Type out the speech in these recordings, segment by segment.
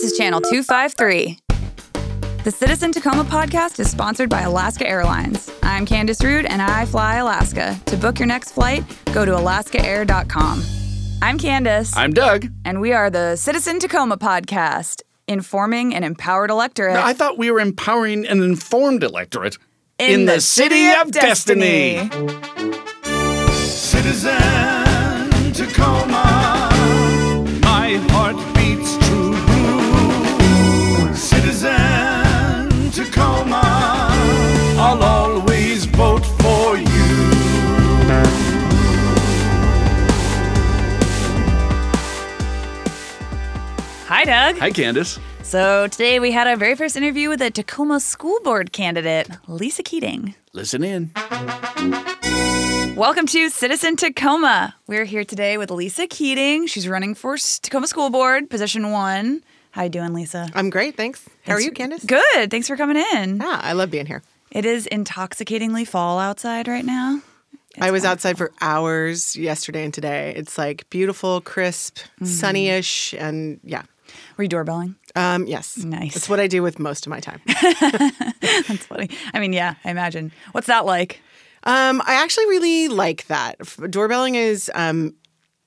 This is Channel 253. The Citizen Tacoma podcast is sponsored by Alaska Airlines. I'm Candice Ruud and I fly Alaska. To book your next flight, go to alaskaair.com. I'm Candice. I'm Doug. and we are the Citizen Tacoma podcast, informing an empowered electorate I thought we were empowering an informed electorate in, the, city of destiny. Citizen Tacoma, my heart Hi, Doug. Hi, Candice. So today we had our very first interview with a Tacoma school board candidate, Lisa Keating. Listen in. Welcome to Citizen Tacoma. We're here today with Lisa Keating. She's running for Tacoma School Board, position one. How you doing, Lisa? I'm great, thanks. How are you, Candice? Good. Thanks for coming in. Yeah, I love being here. It is intoxicatingly fall outside right now. I was outside for hours yesterday and today. It's like beautiful, crisp, Mm-hmm. sunny-ish, and yeah. Were you doorbelling? Um, yes. Nice. It's what I do with most of my time. That's funny. I mean, yeah, I imagine. What's that like? um, I actually really like that. Doorbelling is um,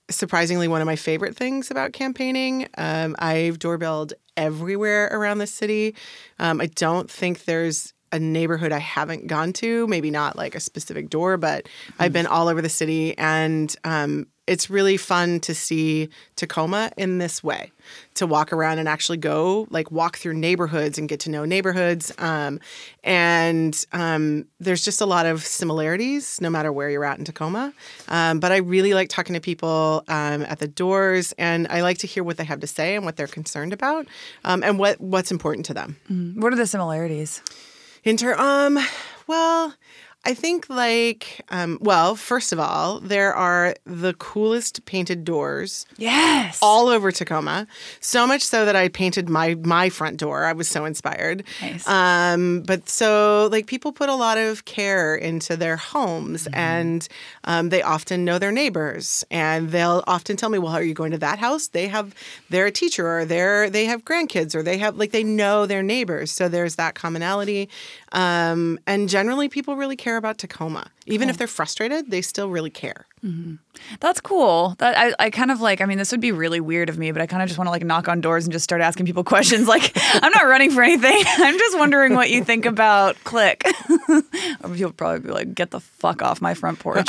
surprisingly one of my favorite things about campaigning. Um, I've doorbelled everywhere around the city. Um, I don't think there's a neighborhood I haven't gone to, maybe not like a specific door, but I've been all over the city and um, it's really fun to see Tacoma in this way to walk around and actually go like walk through neighborhoods and get to know neighborhoods. Um, and um, there's just a lot of similarities no matter where you're at in Tacoma. Um, but I really like talking to people um, at the doors and I like to hear what they have to say and what they're concerned about um, and what, what's important to them. What are the similarities? Inter um well, I think like um well, first of all, there are the coolest painted doors Yes. all over Tacoma. So much so that I painted my my front door. I was so inspired. Nice. Um, but so like people put a lot of care into their homes, and um, they often know their neighbors, and they'll often tell me, "Well, are you going to that house? They have they're a teacher, or they're they have grandkids, or they have like they know their neighbors." So there's that commonality, um, and generally people really care about Tacoma. Even if they're frustrated, they still really care. That's cool. That I, I kind of like. I mean, this would be really weird of me, but I kind of just want to like knock on doors and just start asking people questions. Like, I'm not running for anything. I'm just wondering what you think about Click. people probably be like, "Get the fuck off my front porch."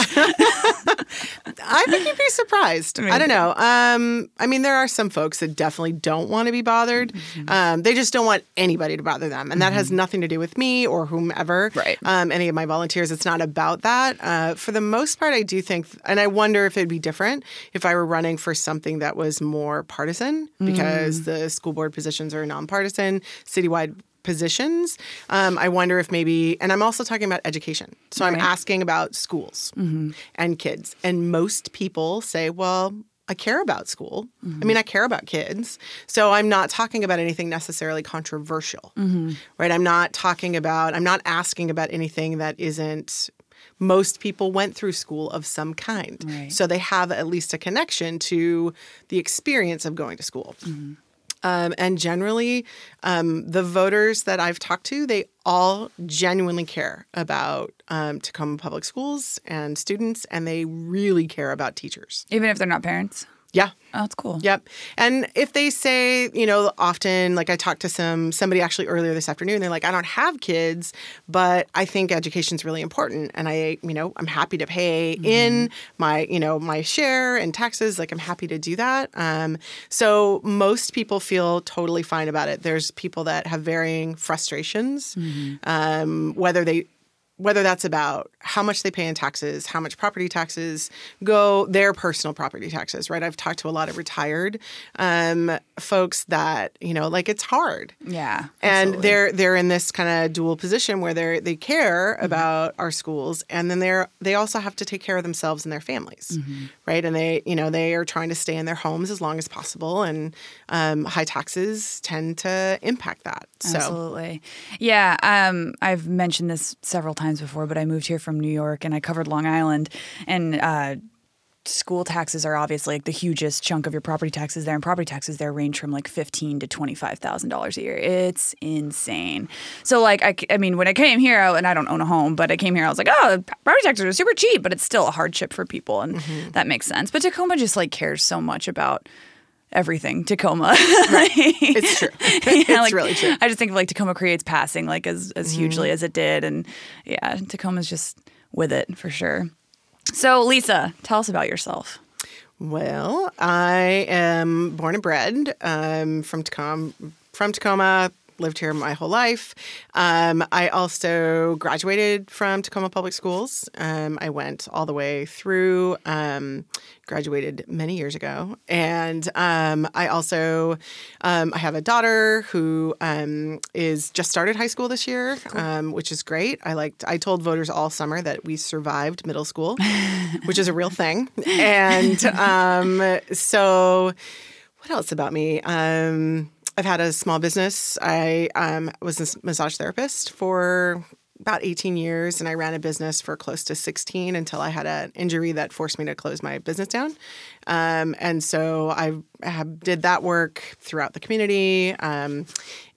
I think you'd be surprised. I don't know. Um, I mean, there are some folks that definitely don't want to be bothered. Mm-hmm. Um, they just don't want anybody to bother them, and that has nothing to do with me or whomever. Right. Um, any of my volunteers. It's not about that. Uh, for the most part, I do think, and I wonder if it'd be different if I were running for something that was more partisan, because Mm. the school board positions are nonpartisan, citywide positions. Um, I wonder if maybe, and I'm also talking about education. So I'm asking about schools and kids. And most people say, well, I care about school. I mean, I care about kids. So I'm not talking about anything necessarily controversial, right? I'm not talking about, I'm not asking about anything that isn't. Most people went through school of some kind. Right. So they have at least a connection to the experience of going to school. Um, and generally, um, the voters that I've talked to, they all genuinely care about um, Tacoma Public Schools and students, and they really care about teachers. Even if they're not parents. Yeah. Oh, that's cool. Yep. And if they say, you know, often like I talked to some somebody actually earlier this afternoon, they're like, I don't have kids, but I think education's really important. And I, you know, I'm happy to pay in my, you know, my share and taxes. Like I'm happy to do that. Um, so most people feel totally fine about it. There's people that have varying frustrations, um, whether they whether that's about how much they pay in taxes, how much property taxes go, their personal property taxes, right? I've talked to a lot of retired um, folks that you know, like it's hard, Yeah. and absolutely. they're they're in this kind of dual position where they they care Mm-hmm. about our schools, and then they're they also have to take care of themselves and their families, Mm-hmm. right? And they you know they are trying to stay in their homes as long as possible, and um, high taxes tend to impact that. So Absolutely. Yeah. Um, I've mentioned this several times before, but I moved here from New York and I covered Long Island. And uh, school taxes are obviously like the hugest chunk of your property taxes there, and property taxes there range from like fifteen to twenty five thousand dollars a year. It's insane. So like I, I mean, when I came here, and I don't own a home, but I came here, I was like, oh, property taxes are super cheap, but it's still a hardship for people, and that makes sense. But Tacoma just like cares so much about everything Tacoma. right. It's true. it's like, really true. I just think of like Tacoma creates passing like as as hugely Mm-hmm. as it did, and yeah, Tacoma's just with it for sure. So Lisa, tell us about yourself. Well, I am born and bred um, from Tacoma. From Tacoma, lived here my whole life. Um, I also graduated from Tacoma Public Schools. Um, I went all the way through. Um, graduated many years ago, and um, I also um, I have a daughter who um, is just started high school this year, um, which is great. I liked. I told voters all summer that we survived middle school, which is a real thing, and um, so what else about me? Um, I've had a small business. I um, was a massage therapist for about 18 years, and I ran a business for close to 16 until I had an injury that forced me to close my business down. Um, and so I have, did that work throughout the community. Um,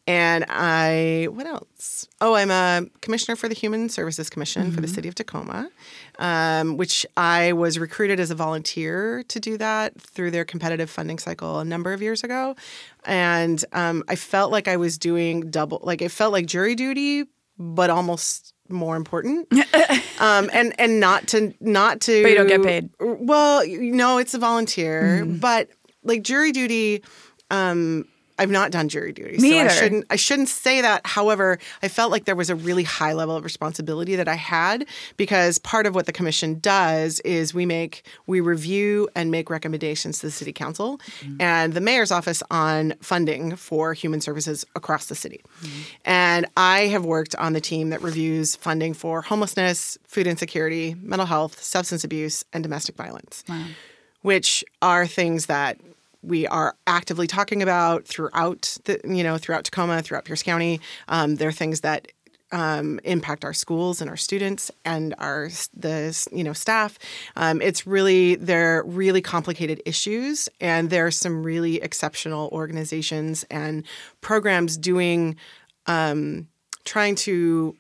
and I, what else? Oh, I'm a commissioner for the Human Services Commission for the city of Tacoma, um, which I was recruited as a volunteer to do that through their competitive funding cycle a number of years ago. And um, I felt like I was doing double, like it felt like jury duty, but almost more important. um, and and not to not to. But you don't get paid. Well, you know, it's a volunteer, but like jury duty. Um, I've not done jury duty, Me so I shouldn't. I shouldn't say that. However, I felt like there was a really high level of responsibility that I had because part of what the commission does is we make we review and make recommendations to the city council mm-hmm. and the mayor's office on funding for human services across the city. Mm-hmm. And I have worked on the team that reviews funding for homelessness, food insecurity, mental health, substance abuse, and domestic violence which are things that we are actively talking about throughout the you know throughout Tacoma, throughout Pierce County. Um, they're things that um, impact our schools and our students and our the you know staff. Um, it's really they're really complicated issues, and there are some really exceptional organizations and programs doing um, trying to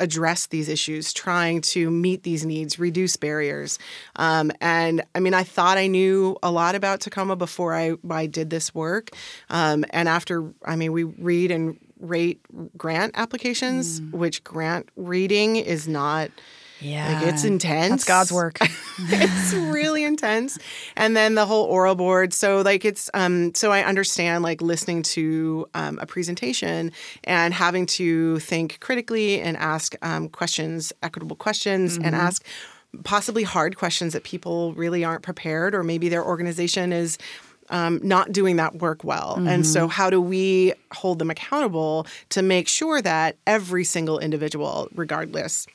address these issues, trying to meet these needs, reduce barriers. Um, and I mean, I thought I knew a lot about Tacoma before I, I did this work. Um, and after, I mean, we read and rate grant applications, which grant reading is not. Yeah, Like it's intense. That's God's work. it's really intense. And then the whole oral board. So like it's um so I understand like listening to um, a presentation and having to think critically and ask um, questions, equitable questions, and ask possibly hard questions that people really aren't prepared or maybe their organization is um, not doing that work well. And so, how do we hold them accountable to make sure that every single individual, regardless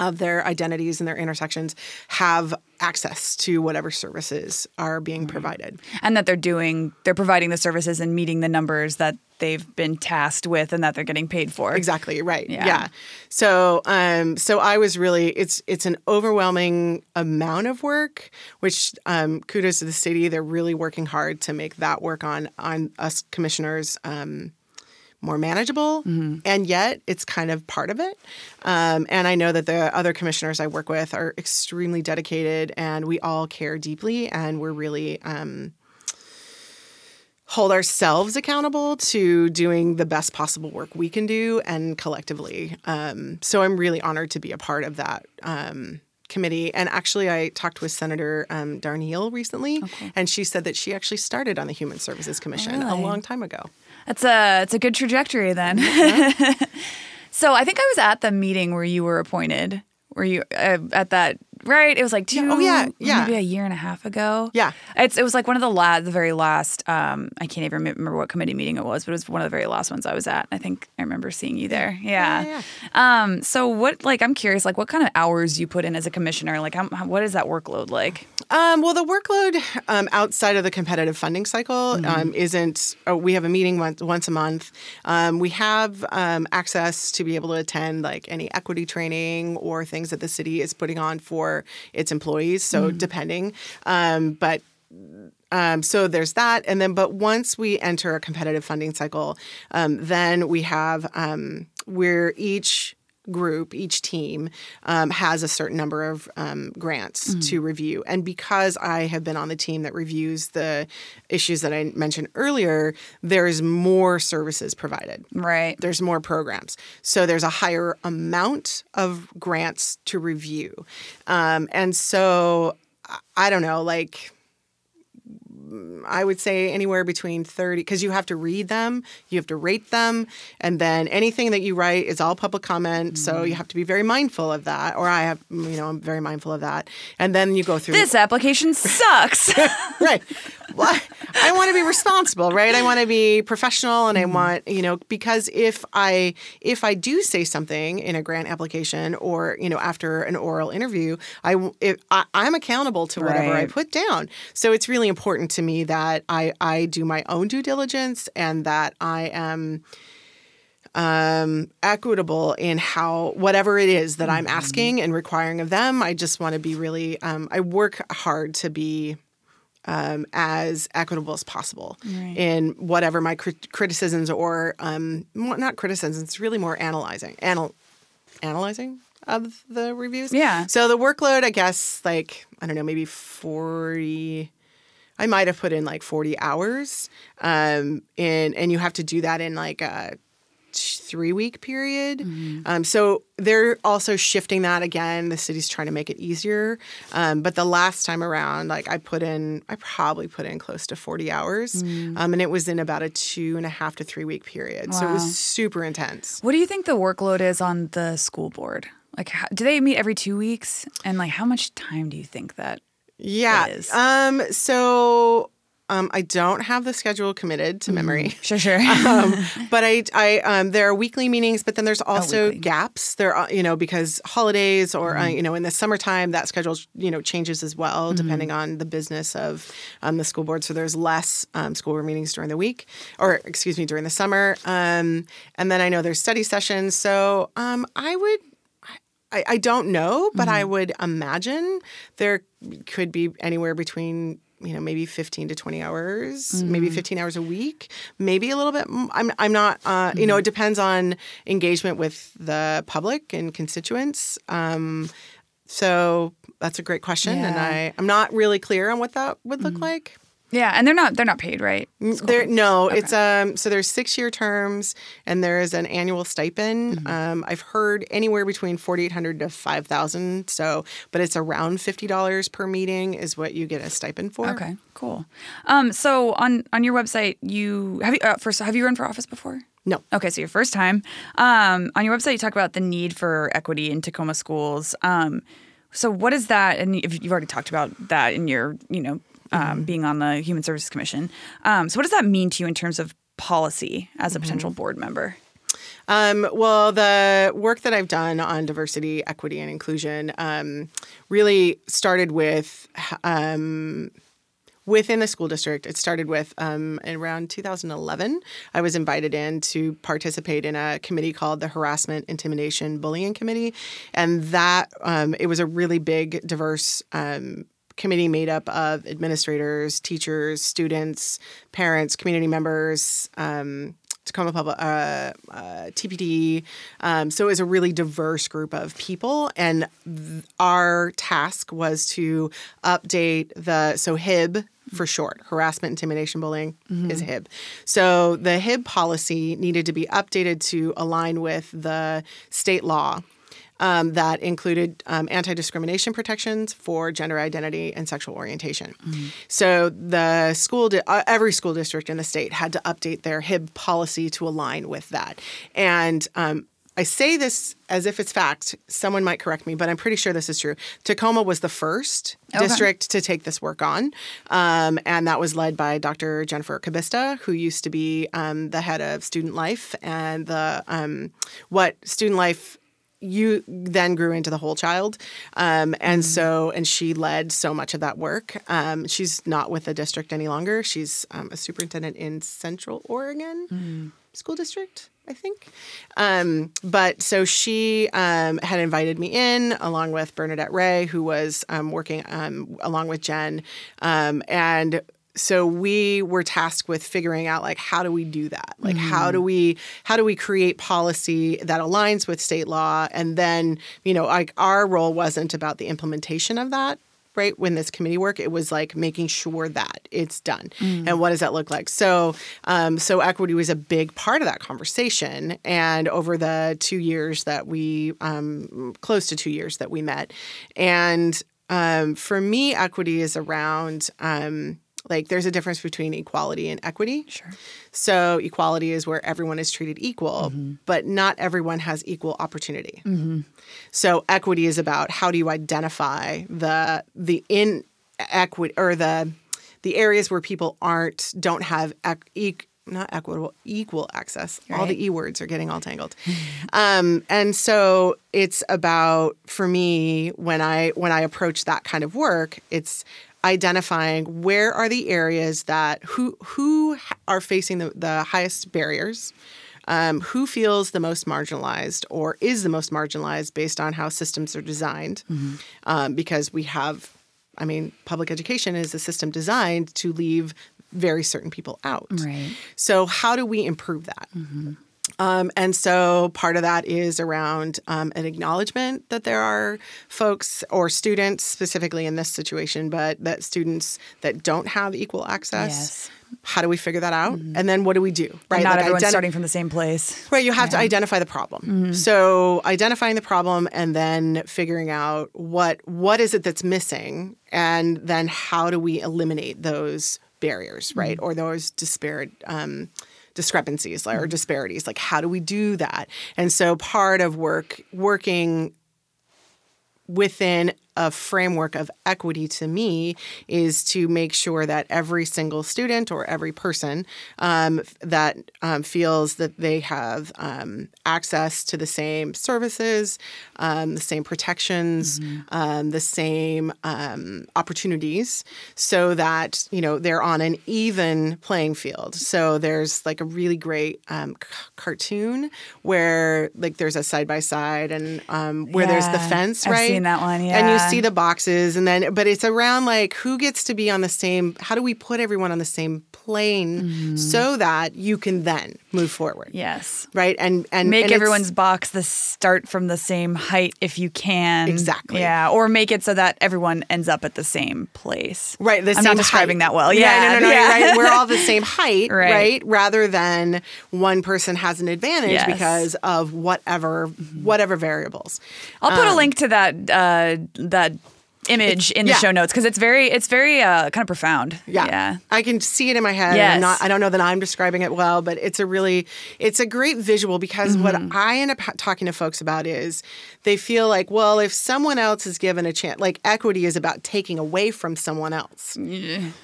of their identities and their intersections, have access to whatever services are being provided? and that they're doing they're providing the services and meeting the numbers that they've been tasked with and that they're getting paid for. Exactly right. Yeah. Yeah. So um so I was really it's it's an overwhelming amount of work, which um kudos to the city. They're really working hard to make that work on on us commissioners um more manageable and yet it's kind of part of it um, and i know that the other commissioners i work with are extremely dedicated and we all care deeply and we're really um, hold ourselves accountable to doing the best possible work we can do and collectively. Um, so I'm really honored to be a part of that. Um, committee and actually i talked with senator um, Darneille recently and she said that she actually started on the human services commission a really? long time ago That's a it's a good trajectory then. so I think I was at the meeting where you were appointed. Were you uh, at that? Right, it was like two. Oh, yeah, yeah. maybe a year and a half ago. Yeah. it's it was like one of the last, the very last. Um, I can't even remember what committee meeting it was, but it was one of the very last ones I was at. I think I remember seeing you there. Yeah. yeah, Um. So what? Like, I'm curious. Like, what kind of hours you put in as a commissioner? Like, how, how, what is that workload like? Um, well, the workload um, outside of the competitive funding cycle um, isn't. Oh, we have a meeting once, once a month. Um, we have um, access to be able to attend like any equity training or things that the city is putting on for or its employees. So depending, um, but um, so there's that, and then but once we enter a competitive funding cycle, um, then we have um, where each group, each team um, has a certain number of um, grants to review. And because I have been on the team that reviews the issues that I mentioned earlier, there's more services provided Right. there's more programs. So there's a higher amount of grants to review. Um, and so I don't know, like I would say anywhere between 30 because you have to read them, you have to rate them, and then anything that you write is all public comment. So you mm-hmm. have to be very mindful of that. Or I have, you know, I'm very mindful of that. And then you go through This application sucks. right. Well, I, I want to be responsible, right? I want to be professional, and I want you know because if I if I do say something in a grant application or you know after an oral interview, I I I'm accountable to whatever I put down. So it's really important to me that I I do my own due diligence and that I am um, equitable in how whatever it is that I'm asking and requiring of them. I just want to be really. Um, I work hard to be um, as equitable as possible in whatever my crit- criticisms or um, not criticisms. It's really more analyzing, anal- analyzing of the reviews. Yeah. So the workload, I guess, like I don't know, maybe forty. I might have put in like forty hours, um, in and you have to do that in like a three week period. Um, so they're also shifting that again. The city's trying to make it easier. Um, but the last time around, like I put in, I probably put in close to 40 hours. Um, and it was in about a two and a half to three week period. So it was super intense. what do you think the workload is on the school board? Like, how, do they meet every two weeks? And like, how much time do you think that? Yeah. is. Um, so um, I don't have the schedule committed to memory. Sure, sure. um, but I, I, um, there are weekly meetings, but then there's also weekly. gaps. There, are, you know, because holidays or uh, you know, in the summertime, that schedule you know changes as well depending on the business of um, the school board. So there's less um, school board meetings during the week, or excuse me, during the summer. Um, and then I know there's study sessions. So um, I would. I, I don't know, but I would imagine there could be anywhere between you know maybe 15 to 20 hours maybe 15 hours a week maybe a little bit i'm, I'm not uh, you know it depends on engagement with the public and constituents um, so that's a great question and I, i'm not really clear on what that would look like yeah, and they're not they're not paid, right? Board? no, it's um. So there's six year terms, and there is an annual stipend. Mm-hmm. Um, I've heard anywhere between forty eight hundred to five thousand. So, but it's around fifty dollars per meeting is what you get a stipend for. Okay, cool. Um, so on on your website, you have you uh, first have you run for office before? No. Okay, so your first time. Um, on your website, you talk about the need for equity in Tacoma schools. Um, so what is that? And if you've already talked about that in your, you know, um, being on the Human Services Commission. Um, so what does that mean to you in terms of policy as a potential board member? Um, well, the work that I've done on diversity, equity, and inclusion um, really started with um, within the school district. It started with um, around 2011. I was invited in to participate in a committee called the Harassment, Intimidation, Bullying Committee, and that um, it was a really big, diverse. Um, committee made up of administrators, teachers, students, parents, community members, um, Tacoma Public, uh, uh, TPD. Um, so it was a really diverse group of people, and th- our task was to update the so HIB for short, harassment, intimidation, bullying is HIB. So the HIB policy needed to be updated to align with the state law um, that included um, anti discrimination protections for gender identity and sexual orientation. So the school, di- uh, every school district in the state had to update their HIB policy to align with that. And um, I say this as if it's fact. Someone might correct me, but I'm pretty sure this is true. Tacoma was the first Okay. district to take this work on, um, and that was led by Dr. Jennifer Kubista, who used to be um, the head of Student Life and the um, what Student Life you then grew into the whole child. Um, and so and she led so much of that work. Um, she's not with the district any longer. She's um, a superintendent in central oregon school district I think. Um, but so she um, had invited me in along with Bernadette Ray, who was um, working um, along with Jen. Um, and so we were tasked with figuring out like how do we do that? Like how do we how do we create policy that aligns with state law? And then you know like our role wasn't about the implementation of that right? When this committee work it was like making sure that it's done. And what does that look like? So um, so equity was a big part of that conversation. And over the two years that we um, close to two years that we met. And um, for me equity is around um, like there's a difference between equality and equity Sure. so equality is where everyone is treated equal, but not everyone has equal opportunity. So equity is about how do you identify the the in equity or the the areas where people aren't don't have ec- e- not equitable equal access. All the e words are getting all tangled. um, and so it's about for me when I when I approach that kind of work, it's identifying where are the areas that who who are facing the, the highest barriers um, who feels the most marginalized or is the most marginalized based on how systems are designed. Um, because we have i mean public education is a system designed to leave very certain people out. Right. so how do we improve that um, and so part of that is around um, an acknowledgement that there are folks or students, specifically in this situation, but that students that don't have equal access. Yes. How do we figure that out? And then what do we do? Right. Not Like everyone's identi- starting from the same place. Right, you have to identify the problem. So identifying the problem and then figuring out what what is it that's missing, and then how do we eliminate those barriers, right, or those disparate um, discrepancies like, or mm-hmm. disparities? Like, how do we do that? And so part of work working within a framework of equity to me is to make sure that every single student or every person um, that um, feels that they have um, access to the same services, um, the same protections, um, the same um, opportunities, so that you know they're on an even playing field. So there's like a really great um, c- cartoon where like there's a side by side and um, where there's the Yeah, fence, I've seen that one, And yeah. you see the boxes, and then but it's around like who gets to be on the same. How do we put everyone on the same plane Mm-hmm. so that you can then move forward? Yes. Right, and and Make and everyone's box the start from the same height if you can. Exactly. Yeah. Or make it so that everyone ends up at the same place. Right, the I'm not describing height. that well. Yeah. no, no, no, yeah. right. We're all the same height, Right. right. Rather than one person has an advantage Yes. because of whatever whatever variables. I'll put a link to that uh, that image in the yeah. show notes because it's very it's very uh, kind of profound. Yeah. Yeah. I can see it in my head. Yes. Not, I don't know that I'm describing it well, but it's a really, it's a great visual because what Mm-hmm. I end up talking to folks about is they feel like, well, if someone else is given a chance, like equity is about taking away from someone else.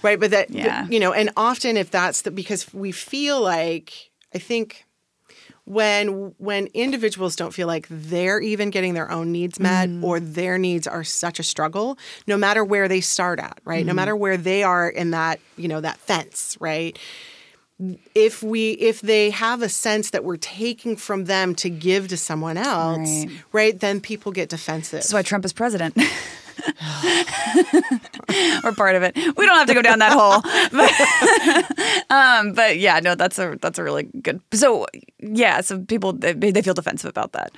Right. But that, Yeah. you know, and often if that's the, because we feel like, I think when when individuals don't feel like they're even getting their own needs met mm. or their needs are such a struggle no matter where they start at right? No matter mm. where they are in that you know that fence right? If we if they have a sense that we're taking from them to give to someone else Right. right, then people get defensive. That's why Trump is president. We're part of it. We don't have to go down that hole. But, um, but yeah, no, that's a that's a really good. So yeah, so people they, they feel defensive about that.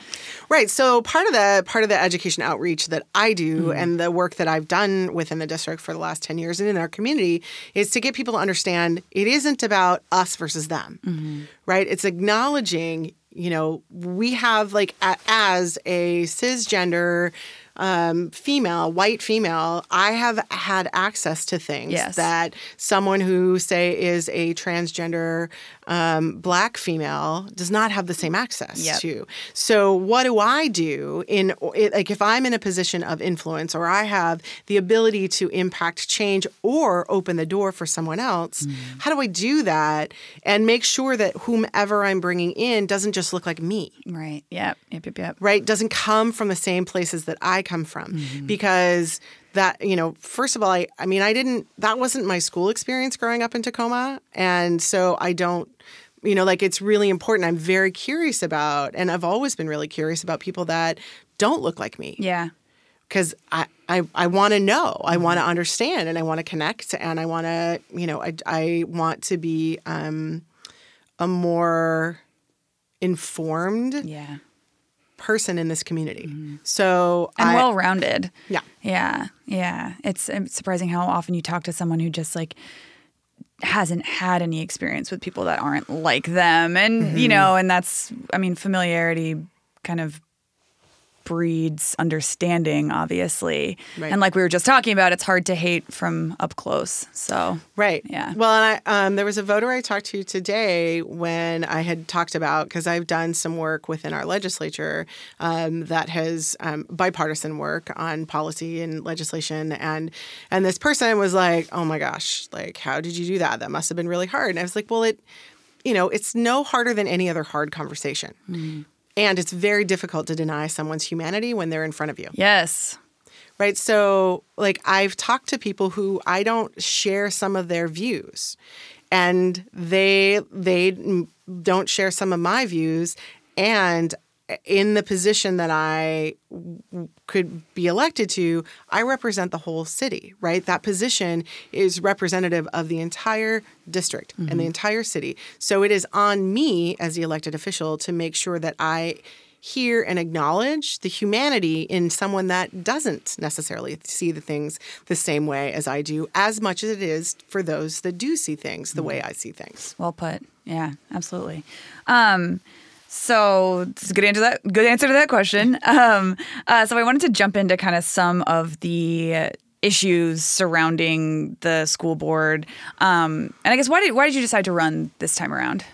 Right. So part of the part of the education outreach that I do and the work that I've done within the district for the last 10 years and in our community is to get people to understand it isn't about us versus them. Right? It's acknowledging, you know, we have like a, as a cisgender um, female, white female, I have had access to things Yes. that someone who say is a transgender um, black female does not have the same access Yep. to. So what do I do in like if I'm in a position of influence or I have the ability to impact change or open the door for someone else? How do I do that and make sure that whomever I'm bringing in doesn't just look like me? Right. Yep. Yep. Yep. Yep. right doesn't come from the same places that i come from Mm-hmm. because that you know first of all I, I mean i didn't that wasn't my school experience growing up in tacoma and so i don't You know, like it's really important. I'm very curious about, and I've always been really curious about people that don't look like me Yeah. because I, I, I want to know, I want to understand, and I want to connect, and I want to, you know, I, I want to be um, a more informed Yeah. Person in this community. So And I, well rounded. yeah, Yeah, yeah. It's, it's surprising how often you talk to someone who just like hasn't had any experience with people that aren't like them, and Mm-hmm. you know, and that's I mean, familiarity kind of breeds understanding, obviously. Right. And like we were just talking about, it's hard to hate from up close. So Right. Yeah. Well, and I, um, there was a voter I talked to today when I had talked about because I've done some work within our legislature um, that has um, bipartisan work on policy and legislation, and and this person was like, "Oh my gosh, like how did you do that? That must have been really hard." And I was like, "Well, it, you know, it's no harder than any other hard conversation." And it's very difficult to deny someone's humanity when they're in front of you. Yes, right? So like i've talked to people who i don't share some of their views. And they they don't share some of my views. And in the position that i could be elected to i represent the whole city right that position is representative of the entire district and the entire city so it is on me as the elected official to make sure that i hear and acknowledge the humanity in someone that doesn't necessarily see the things the same way as I do, as much as it is for those that do see things the way I see things. well put. Yeah, absolutely. Um, so it's a good answer to that. Good answer to that question. Um, uh, so I wanted to jump into kind of some of the issues surrounding the school board. Um, and I guess why did why did you decide to run this time around?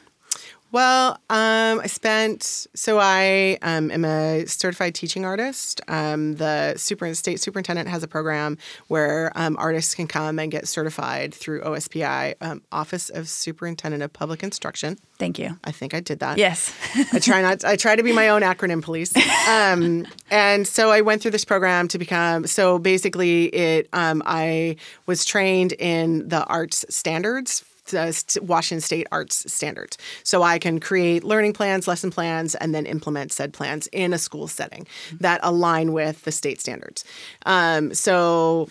Well, um, I spent so I um, am a certified teaching artist. Um, the super state superintendent has a program where um, artists can come and get certified through OSPI, um, Office of Superintendent of Public Instruction. Thank you. I think I did that. Yes. I try not. To, I try to be my own acronym police. Um, and so I went through this program to become. So basically, it. Um, I was trained in the arts standards. Washington State Arts Standards. So I can create learning plans, lesson plans, and then implement said plans in a school setting that align with the state standards. Um, so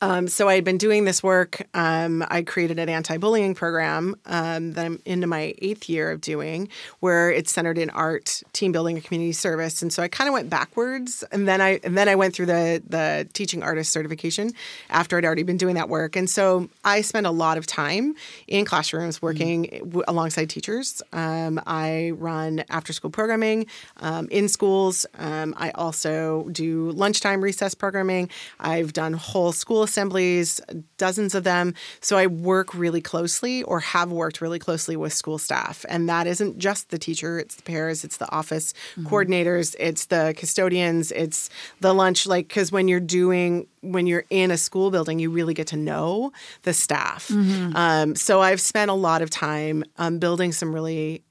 um, so I had been doing this work. Um, I created an anti-bullying program um, that I'm into my eighth year of doing, where it's centered in art, team building, and community service. And so I kind of went backwards, and then I and then I went through the the teaching artist certification after I'd already been doing that work. And so I spend a lot of time in classrooms working w- alongside teachers. Um, I run after-school programming um, in schools. Um, I also do lunchtime recess programming. I've done whole school assemblies, dozens of them. So I work really closely or have worked really closely with school staff. And that isn't just the teacher, it's the pairs, it's the office coordinators, it's the custodians, it's the lunch. Like, because when you're doing, when you're in a school building, you really get to know the staff. Um, so I've spent a lot of time um, building some really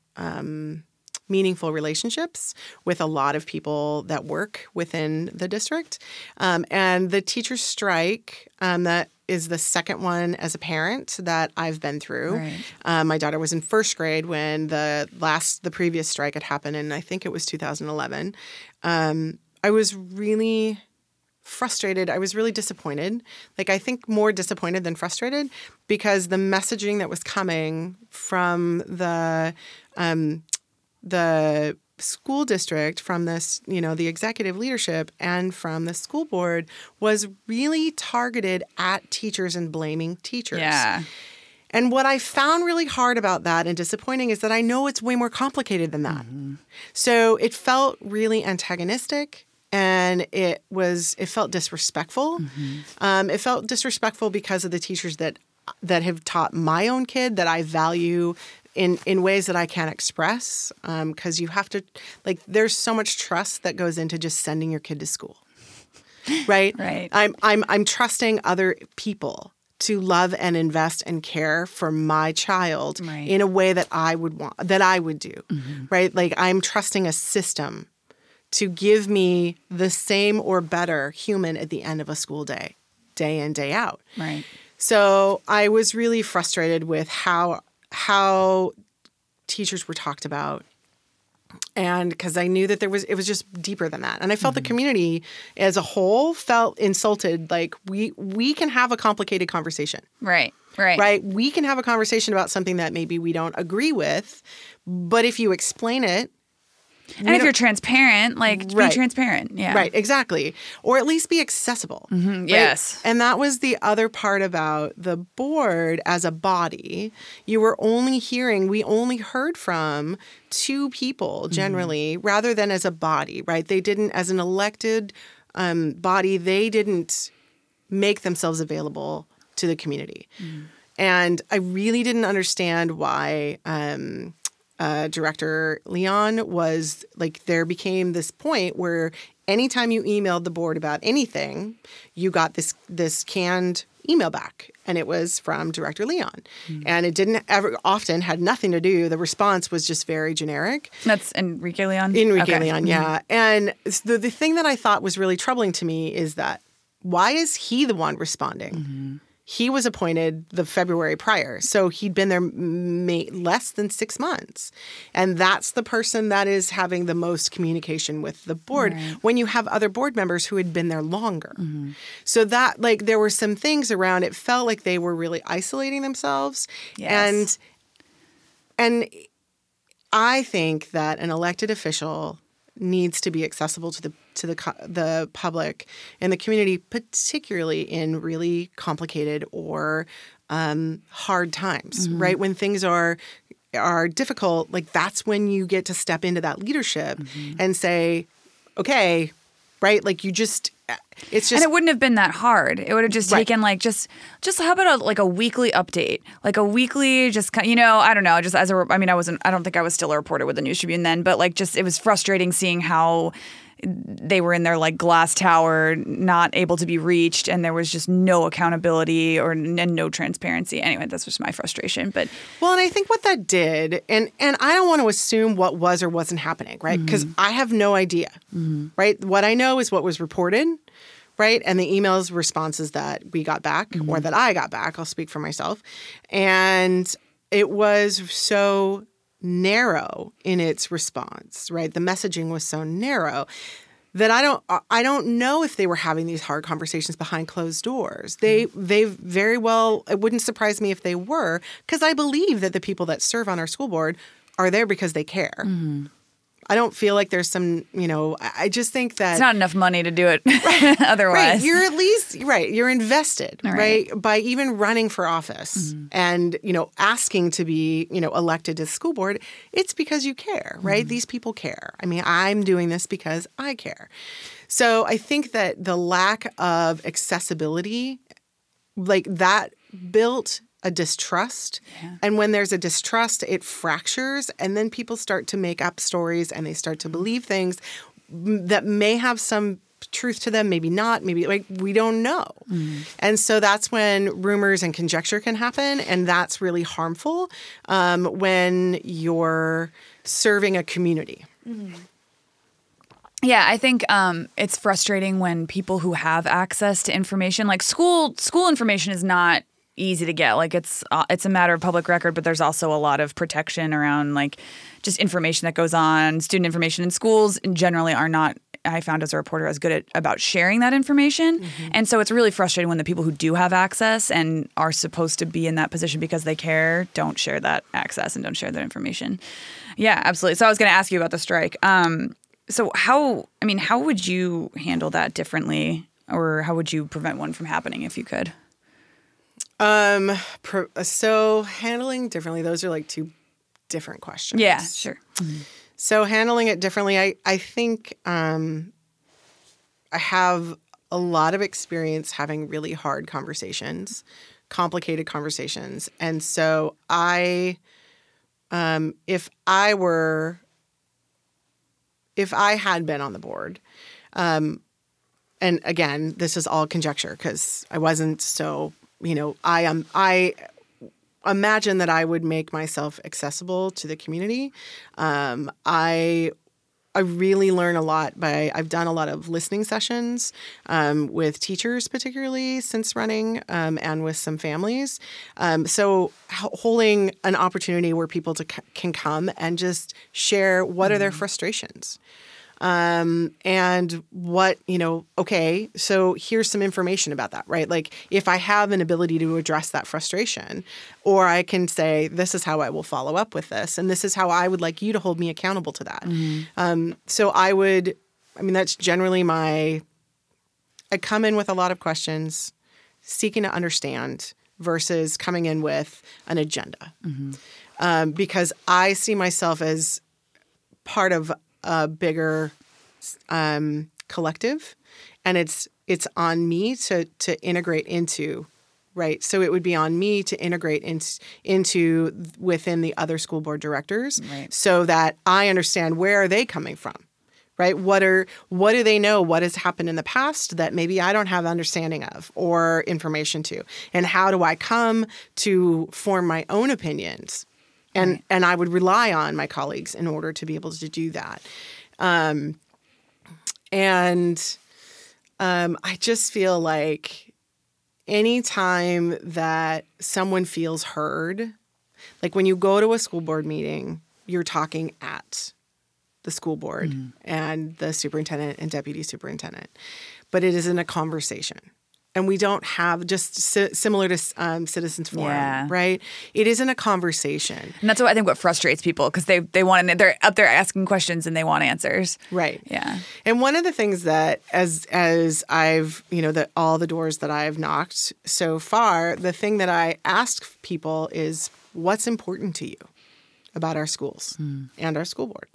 meaningful relationships with a lot of people that work within the district. Um, and the teacher strike, um, that is the second one as a parent that I've been through. Right. Um, my daughter was in first grade when the last, the previous strike had happened, and I think it was 2011. Um, I was really frustrated. I was really disappointed. Like, I think more disappointed than frustrated because the messaging that was coming from the, um, the school district from this, you know, the executive leadership and from the school board was really targeted at teachers and blaming teachers. Yeah. And what I found really hard about that and disappointing is that I know it's way more complicated than that. So it felt really antagonistic and it was it felt disrespectful. Um, it felt disrespectful because of the teachers that that have taught my own kid that I value in in ways that I can't express um, because you have to like there's so much trust that goes into just sending your kid to school right Right. i'm i'm i'm trusting other people to love and invest and care for my child Right. in a way that i would want that i would do mm-hmm. right like i'm trusting a system to give me the same or better human at the end of a school day day in day out Right. so I was really frustrated with how how teachers were talked about and because I knew that there was it was just deeper than that, and I felt the mm-hmm. community as a whole felt insulted. Like we we can have a complicated conversation, Right. Right. right? We can have a conversation about something that maybe we don't agree with, but if you explain it, And if you're transparent, like Right. be transparent. Yeah. right, exactly, or at least be accessible. Mm-hmm. Yes. and that was the other part about the board as a body. You were only hearing, we only heard from two people Mm-hmm. generally, rather than as a body, right? They didn't, as an elected um, body, they didn't make themselves available to the community. Mm-hmm. And I really didn't understand why um, uh, director Leon was like, there became this point where anytime you emailed the board about anything, you got this this canned email back, and it was from director Leon, hmm. and it didn't ever often had nothing to do. The response was just very generic. That's Enrique Leon. Enrique Okay. Leon, hmm. yeah. And the the thing that I thought was really troubling to me is that why is he the one responding? Mm-hmm. He was appointed the February prior, so he'd been there may, less than six months, and that's the person that is having the most communication with the board. When you have other board members who had been there longer, mm-hmm. so that like there were some things around. It felt like they were really isolating themselves, Yes. and and I think that an elected official needs to be accessible to the to the the public and the community, particularly in really complicated or um, hard times. Right when things are are difficult, like that's when you get to step into that leadership and say, okay, right, like you just. It's just and it wouldn't have been that hard. It would have just Right. taken like just just how about a like a weekly update, like a weekly just you know I don't know just as a I mean I wasn't I don't think I was still a reporter with the News Tribune then, but like just it was frustrating seeing how they were in their like glass tower, not able to be reached, and there was just no accountability or and no transparency. Anyway, that's just my frustration. But Well, and I think what that did, and and I don't want to assume what was or wasn't happening, right? Mm-hmm. Because I have no idea, mm-hmm. right? What I know is what was reported, right, and the emails responses that we got back or mm-hmm. that I got back. I'll speak for myself, and it was so narrow in its response, right? The messaging was so narrow that I don't I don't know if they were having these hard conversations behind closed doors. They mm-hmm. they very well it wouldn't surprise me if they were because I believe that the people that serve on our school board are there because they care. Mm-hmm. I don't feel like there's some, you know, I just think that it's not enough money to do it otherwise. Right. You're at least right. You're invested, right. right. By even running for office mm-hmm. and, you know, asking to be, you know, elected to the school board, it's because you care, right? Mm-hmm. These people care. I mean, I'm doing this because I care. So I think that the lack of accessibility, like that built a distrust. And when there's a distrust, it fractures and then people start to make up stories and they start to believe things that may have some truth to them, maybe not, maybe like we don't know. And so that's when rumors and conjecture can happen. And that's really harmful um, when you're serving a community. Yeah, I think um, it's frustrating when people who have access to information, like school school information, is not easy to get. Like it's uh, it's a matter of public record, but there's also a lot of protection around like just information that goes on. Student information in schools generally are not. I found as a reporter as good at about sharing that information, and so it's really frustrating when the people who do have access and are supposed to be in that position because they care don't share that access and don't share that information. Yeah, absolutely. So I was going to ask you about the strike. Um, so how I mean, how would you handle that differently, or how would you prevent one from happening if you could? Um, pro- so handling differently, those are like two different questions. Yeah, sure. So handling it differently, I I think um, I have a lot of experience having really hard conversations, complicated conversations, and so I, um, if I were, if I had been on the board, um, and again, this is all conjecture because I wasn't so you know I am I imagine that I would make myself accessible to the community. Um, I I really learn a lot by I've done a lot of listening sessions um, with teachers, particularly since running, um, and with some families. Um, so holding an opportunity where people to, c- can come and just share what are their frustrations um, and what you know okay so here's some information about that right? Like if i have an ability to address that frustration or i can say this is how i will follow up with this and this is how i would like you to hold me accountable to that. Um, so i would i mean that's generally my i come in with a lot of questions seeking to understand versus coming in with an agenda. Um, because i see myself as part of a bigger um, collective, and it's it's on me to to integrate into right. So it would be on me to integrate in, into within the other school board directors, Right. so that I understand where are they coming from. Right? What are what do they know? What has happened in the past that maybe I don't have understanding of or information to? And how do I come to form my own opinions? And and I would rely on my colleagues in order to be able to do that. Um, and um, I just feel like anytime that someone feels heard, like when you go to a school board meeting, you're talking at the school board and the superintendent and deputy superintendent, but it isn't a conversation. And we don't have just si- similar to um, citizens forum, Yeah. right? It isn't a conversation, And that's what I think what frustrates people because they they want to, they're up there asking questions and they want answers. right? Yeah. And one of the things that as as I've, you know, that all the doors that I've knocked so far, the thing that I ask people is what's important to you about our schools and our school board.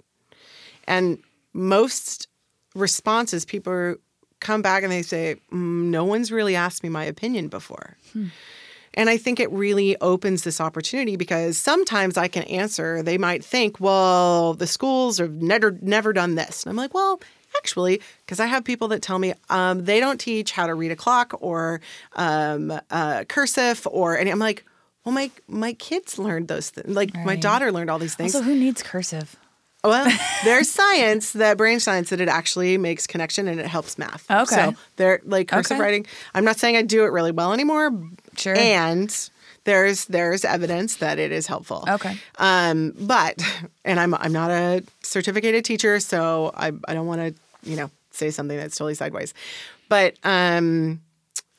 And most responses people come back and they say, mm, "No one's really asked me my opinion before." And I think it really opens this opportunity because sometimes I can answer. They might think, "Well, the schools have never never done this," and I'm like, "Well." Actually, because I have people that tell me um, they don't teach how to read a clock or um, uh, cursive or, and I'm like, well, my my kids learned those things. Like my daughter learned all these things. So who needs cursive? Well, there's science that brain science that it actually makes connection and it helps math. Okay. So they're like cursive Okay. writing. I'm not saying I do it really well anymore. Sure. And there's there's evidence that it is helpful. Okay. Um, but and I'm I'm not a certificated teacher, so I I don't want to you know say something that's totally sideways. But um,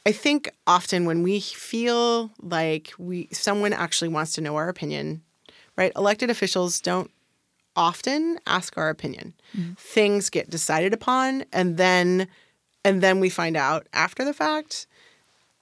I think often when we feel like we someone actually wants to know our opinion, right? Elected officials don't often ask our opinion. Mm-hmm. Things get decided upon and then and then we find out after the fact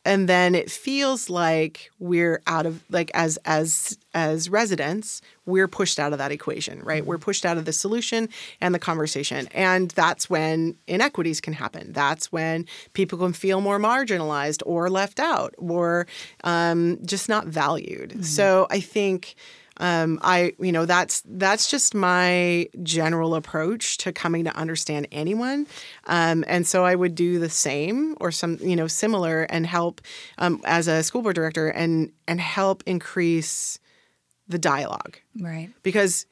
and then it feels like we're out of like as as as residents we're pushed out of that equation right? We're mm-hmm. pushed out of the solution and the conversation and that's when inequities can happen. That's when people can feel more marginalized or left out or um, just not valued. Mm-hmm. So i think um, I, you know, that's that's just my general approach to coming to understand anyone, um, and so I would do the same or some, you know, similar and help um, as a school board director and and help increase the dialogue Right. because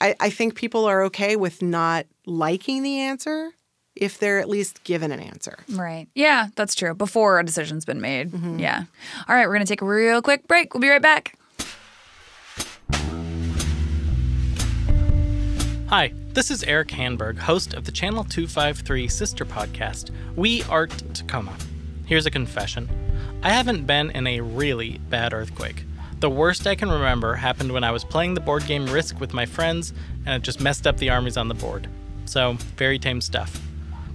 I, I think people are okay with not liking the answer if they're at least given an answer. Right. Yeah, that's true. Before a decision's been made. Yeah. All right, we're going to take a real quick break. We'll be right back. Hi, this is Eric Hanberg, host of the Channel 253 sister podcast, We Art Tacoma. Here's a confession I haven't been in a really bad earthquake. The worst I can remember happened when I was playing the board game Risk with my friends and it just messed up the armies on the board. So, very tame stuff.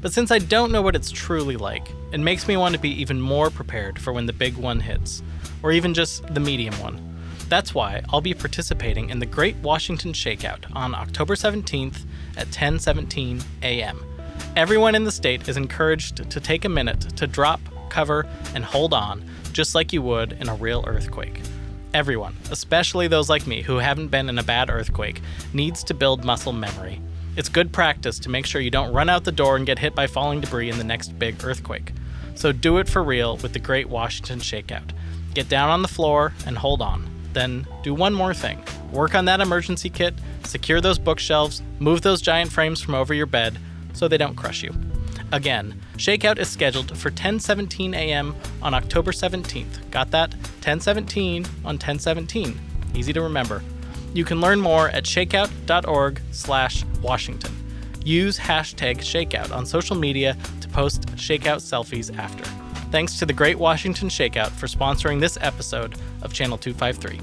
But since I don't know what it's truly like, it makes me want to be even more prepared for when the big one hits, or even just the medium one. That's why I'll be participating in the Great Washington Shakeout on October 17th at 10:17 a.m. Everyone in the state is encouraged to take a minute to drop, cover, and hold on, just like you would in a real earthquake. Everyone, especially those like me who haven't been in a bad earthquake, needs to build muscle memory. It's good practice to make sure you don't run out the door and get hit by falling debris in the next big earthquake. So do it for real with the Great Washington Shakeout. Get down on the floor and hold on. Then do one more thing work on that emergency kit, secure those bookshelves, move those giant frames from over your bed so they don't crush you. Again, Shakeout is scheduled for 10:17 a.m. on October 17th. Got that? 10:17 on 1017. Easy to remember. You can learn more at shakeout.org/washington. Use hashtag Shakeout on social media to post Shakeout selfies after. Thanks to the Great Washington Shakeout for sponsoring this episode of Channel 253.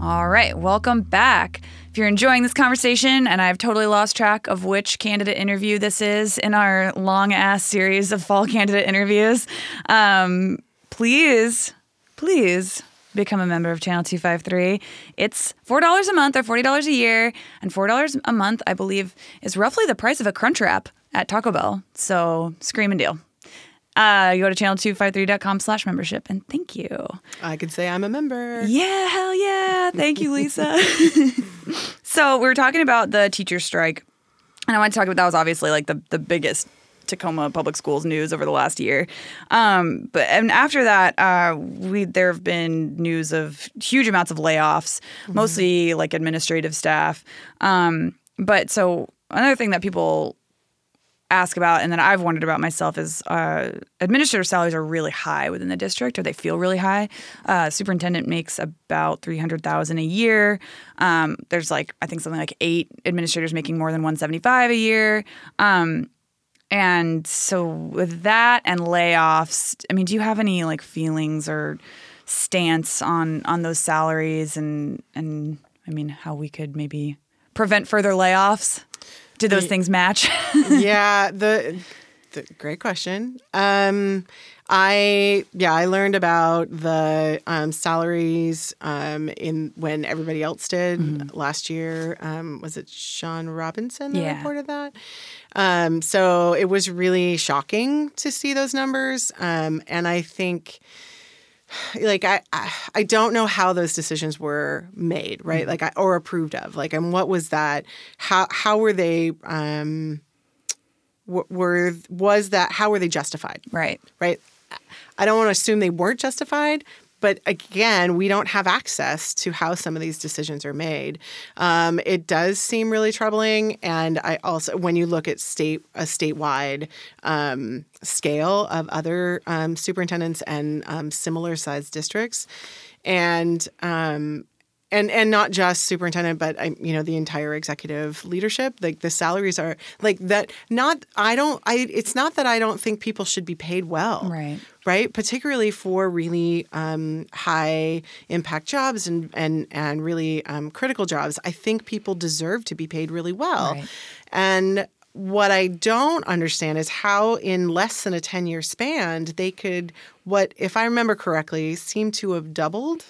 All right, welcome back. If you're enjoying this conversation, and I've totally lost track of which candidate interview this is in our long ass series of fall candidate interviews, um, please, please become a member of Channel 253. It's $4 a month or $40 a year, and $4 a month, I believe, is roughly the price of a Crunch Wrap at Taco Bell. So, scream and deal. Uh, you go to channel253.com slash membership, and thank you. I could say I'm a member. Yeah, hell yeah. Thank you, Lisa. so we were talking about the teacher strike. And I want to talk about that was obviously like the, the biggest Tacoma Public Schools news over the last year. Um, but and after that, uh, we there have been news of huge amounts of layoffs, mostly like administrative staff. Um, but so another thing that people ask about and that I've wondered about myself is uh, administrator salaries are really high within the district, or they feel really high. Uh, superintendent makes about three hundred thousand a year. Um, there's like I think something like eight administrators making more than one seventy five a year. Um, and so with that and layoffs, I mean, do you have any like feelings or stance on on those salaries and and I mean how we could maybe prevent further layoffs? Did those things match? yeah, the, the great question. Um, I yeah, I learned about the um, salaries um, in when everybody else did last year. Um, was it Sean Robinson that Yeah. reported that? Um, so it was really shocking to see those numbers, um, and I think like I, I I don't know how those decisions were made, right? Like I, or approved of. Like and what was that? How how were they um were was that how were they justified? right. Right? I don't want to assume they weren't justified, but again, we don't have access to how some of these decisions are made. Um, it does seem really troubling, and I also, when you look at state a statewide um, scale of other um, superintendents and um, similar sized districts, and um, and and not just superintendent, but I, you know the entire executive leadership. Like the salaries are like that. Not I don't. I it's not that I don't think people should be paid well Right. right? Particularly for really um, high impact jobs and and and really um, critical jobs. I think people deserve to be paid really well, Right. and. What I don't understand is how, in less than a 10 year span, they could, what, if I remember correctly, seem to have doubled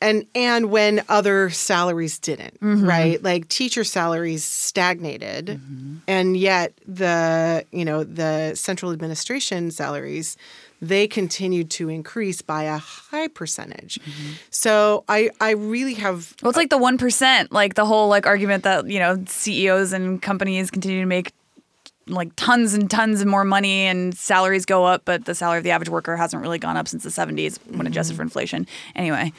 and and when other salaries didn't mm-hmm. right? Like teacher salaries stagnated. Mm-hmm. And yet the you know the central administration salaries they continued to increase by a high percentage. Mm-hmm. So i i really have Well, it's like the one percent, like the whole like argument that you know CEOs and companies continue to make like tons and tons of more money and salaries go up, but the salary of the average worker hasn't really gone up since the '70s when adjusted for inflation. Anyway,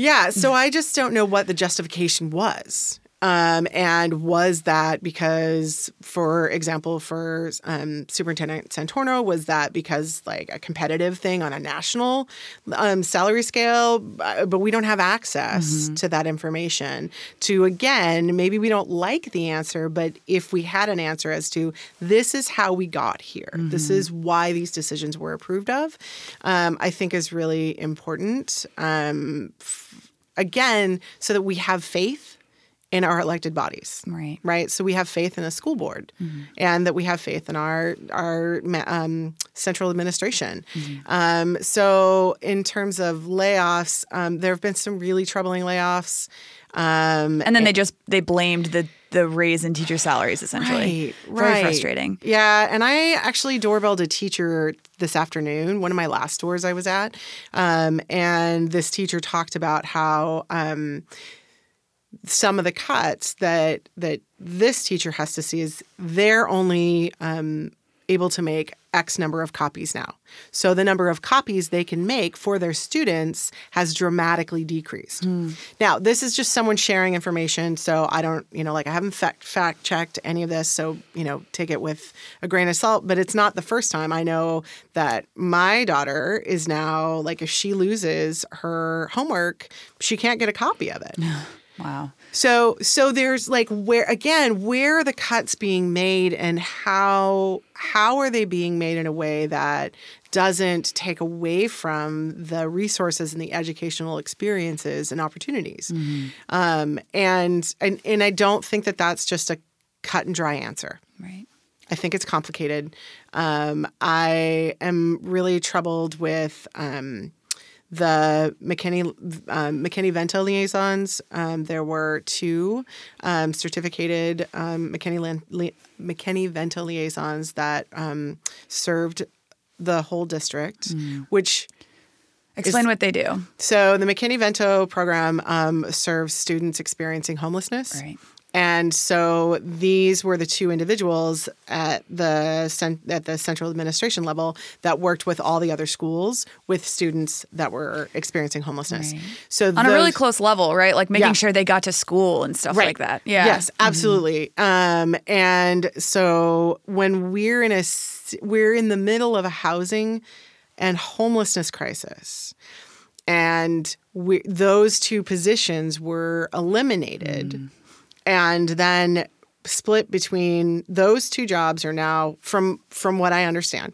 Yeah, so I just don't know what the justification was. Um, and was that because, for example, for um, Superintendent Santorno, was that because like a competitive thing on a national um, salary scale? Uh, But we don't have access to that information. To again, maybe we don't like the answer, but if we had an answer as to this is how we got here, this is why these decisions were approved of, um, I think is really important. Again so that we have faith in our elected bodies. Right. right? So we have faith in a school board and that we have faith in our our um, central administration. Um, so in terms of layoffs um, there have been some really troubling layoffs um, and then they just they blamed the the raise in teacher salaries essentially. Right, Very right. frustrating. Yeah, and I actually doorbelled a teacher this afternoon, one of my last stores I was at, um, and this teacher talked about how um, some of the cuts that that this teacher has to see is they're only um, able to make X number of copies now. So the number of copies they can make for their students has dramatically decreased. Hmm. Now, this is just someone sharing information. So I don't, you know, like I haven't fact, fact checked any of this. So, you know, take it with a grain of salt. But it's not the first time. I know that my daughter is now, like, if she loses her homework, she can't get a copy of it. Wow. So so there's like where again where are the cuts being made and how how are they being made in a way that doesn't take away from the resources and the educational experiences and opportunities um, and, and and I don't think that that's just a cut and dry answer. Right. I think it's complicated. Um, I am really troubled with um, the McKinney um, McKinney Vento liaisons. Um, there were two um, certificated um, McKinney Lan- li- McKinney Vento liaisons that um, served the whole district, which. Explain what they do. So the McKinney Vento program um, serves students experiencing homelessness. Right. And so these were the two individuals at the at the central administration level that worked with all the other schools with students that were experiencing homelessness. Right. So On a really close level, right? Like making Yeah. sure they got to school and stuff like that. Yeah. Mm-hmm. Yes, absolutely. Um, and so when we're in a we're in the middle of a housing and homelessness crisis, and we, those two positions were eliminated, Mm. And then split between those two jobs are now from from what I understand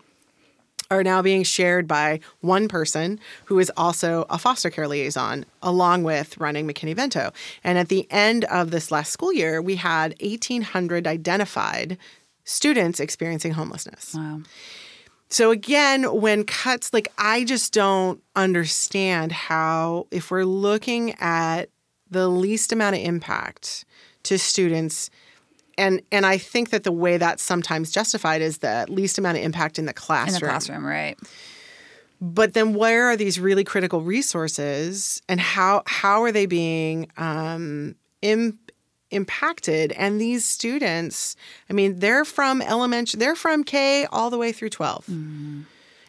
are now being shared by one person who is also a foster care liaison, along with running McKinney Vento. And at the end of this last school year, we had 1,800 identified students experiencing homelessness. Wow. So again, when cuts, like I just don't understand how, if we're looking at the least amount of impact to students, and and I think that the way that's sometimes justified is the least amount of impact in the classroom. In the classroom, right? But then, where are these really critical resources, and how how are they being um, Im- impacted? And these students, I mean, they're from elementary, they're from K all the way through 12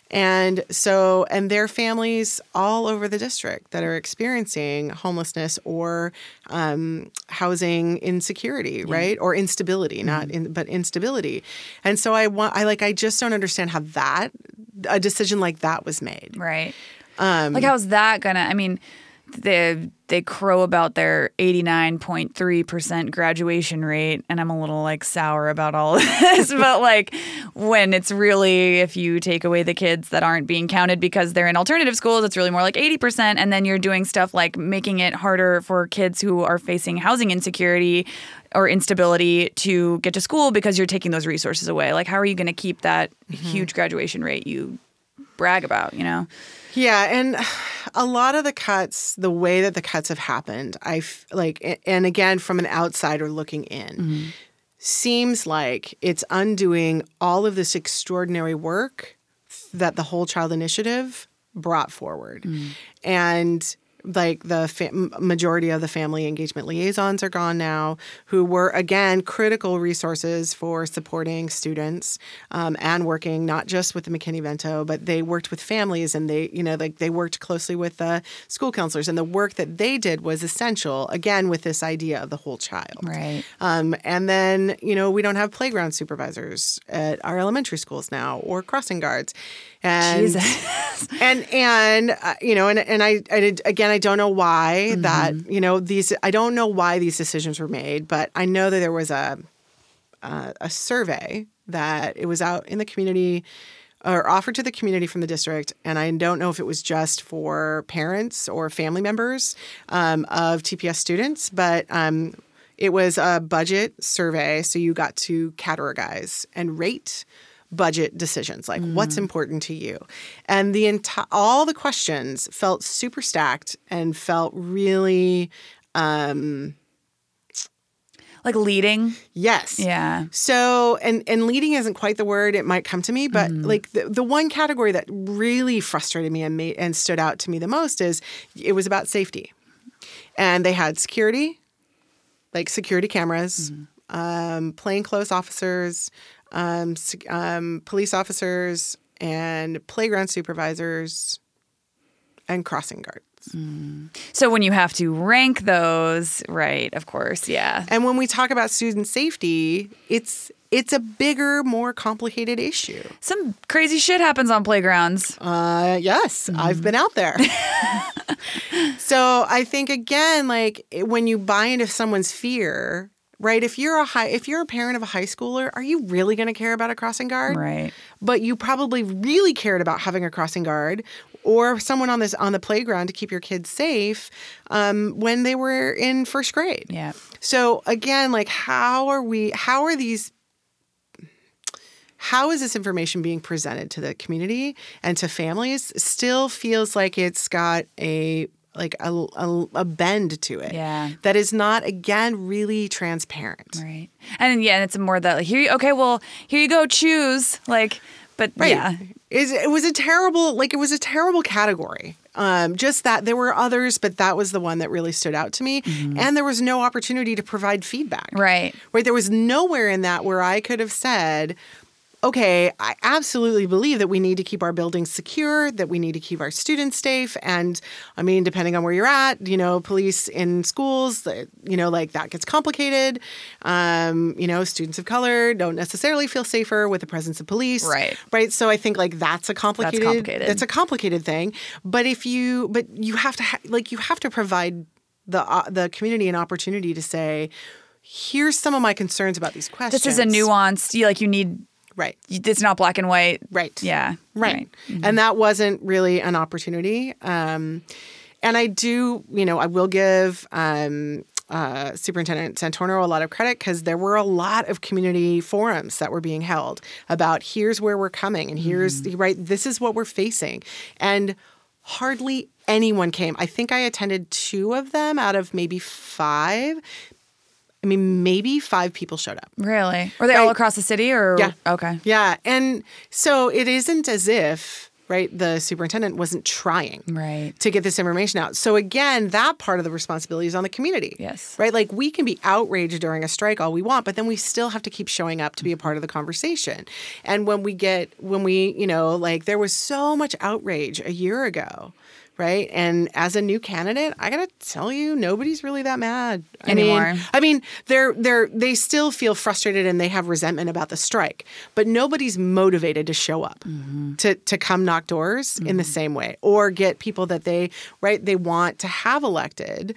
and so, and their families all over the district that are experiencing homelessness or um, housing insecurity, right? Or instability, not in, but instability. And so, I want, I like, I just don't understand how that, a decision like that was made. Right. like, how's that gonna? I mean, they they crow about their eighty nine point three percent graduation rate, and I'm a little like sour about all of this. but like, when it's really if you take away the kids that aren't being counted because they're in alternative schools, it's really more like eighty percent, and then you're doing stuff like making it harder for kids who are facing housing insecurity or instability to get to school because you're taking those resources away. Like, how are you going to keep that mm-hmm. huge graduation rate you brag about? You know. Yeah, and a lot of the cuts, the way that the cuts have happened, I like, and again, from an outsider looking in, mm-hmm. seems like it's undoing all of this extraordinary work that the whole child initiative brought forward. Mm. And like the majority of the family engagement liaisons are gone now, who were again critical resources for supporting students um, and working not just with the McKinney Vento, but they worked with families and they, you know, like they worked closely with the school counselors, and the work that they did was essential. Again, with this idea of the whole child, Right. um, and then, you know, we don't have playground supervisors at our elementary schools now or crossing guards. And Jesus. and and uh, you know, and and I, I did, again, I don't know why that you know these. I don't know why these decisions were made, but I know that there was a a, a survey that it was out in the community or offered to the community from the district, and I don't know if it was just for parents or family members um, of TPS students, but um, it was a budget survey, so you got to categorize and rate budget decisions like what's important to you? And the entire all the questions felt super stacked and felt really um like leading. yes. Yeah. so and and leading isn't quite the word it might come to me but like the, the one category that really frustrated me and made and stood out to me the most is it was about safety. And they had security like security cameras um, plainclothes officers um, um, police officers, and playground supervisors, and crossing guards. So when you have to rank those, right? Of course, yeah. And when we talk about student safety, it's it's a bigger, more complicated issue. Some crazy shit happens on playgrounds. Uh, yes, I've been out there. so I think again, like when you buy into someone's fear, right? If you're a high, if you're a parent of a high schooler, are you really going to care about a crossing guard? Right. But you probably really cared about having a crossing guard or someone on this on the playground to keep your kids safe um, when they were in first grade. Yeah. So again, like how are we how are these how is this information being presented to the community and to families still feels like it's got a like a, a, a bend to it Yeah. that is not again really transparent Right. And yeah, and it's more that like here you okay, well, here you go, choose. Like but Right. yeah. Is it was a terrible like it was a terrible category. Um, just that there were others, but that was the one that really stood out to me. And there was no opportunity to provide feedback. Right. Right. There was nowhere in that where I could have said, okay, I absolutely believe that we need to keep our buildings secure, that we need to keep our students safe. And I mean, depending on where you're at, you know, police in schools, you know, like that gets complicated. Um, you know, students of color don't necessarily feel safer with the presence of police. Right. Right. So I think like that's a complicated, that's complicated. It's a complicated thing. But if you, but you have to, ha- like, you have to provide the uh, the community an opportunity to say, here's some of my concerns about these questions. This is a nuanced you like you need Right. it's not black and white. Right. Yeah. Right. And that wasn't really an opportunity. Um, and I do, you know, I will give um, uh, Superintendent Santorno a lot of credit because there were a lot of community forums that were being held about here's where we're coming and here's right, this is what we're facing. And hardly anyone came. I think I attended two of them out of maybe five. I mean, maybe five people showed up. Really? Were they all across the city or Yeah. okay. Yeah. And so it isn't as if, right, the superintendent wasn't trying Right. to get this information out. So again, that part of the responsibility is on the community. Yes. Right? Like we can be outraged during a strike all we want, but then we still have to keep showing up to be a part of the conversation. And when we get when we, you know, like there was so much outrage a year ago. Right. And as a new candidate, I gotta tell you, nobody's really that mad I Anymore. Mean, I mean, they're they're they still feel frustrated and they have resentment about the strike, but nobody's motivated to show up mm-hmm. to to come knock doors in the mm-hmm. same way or get people that they right they want to have elected.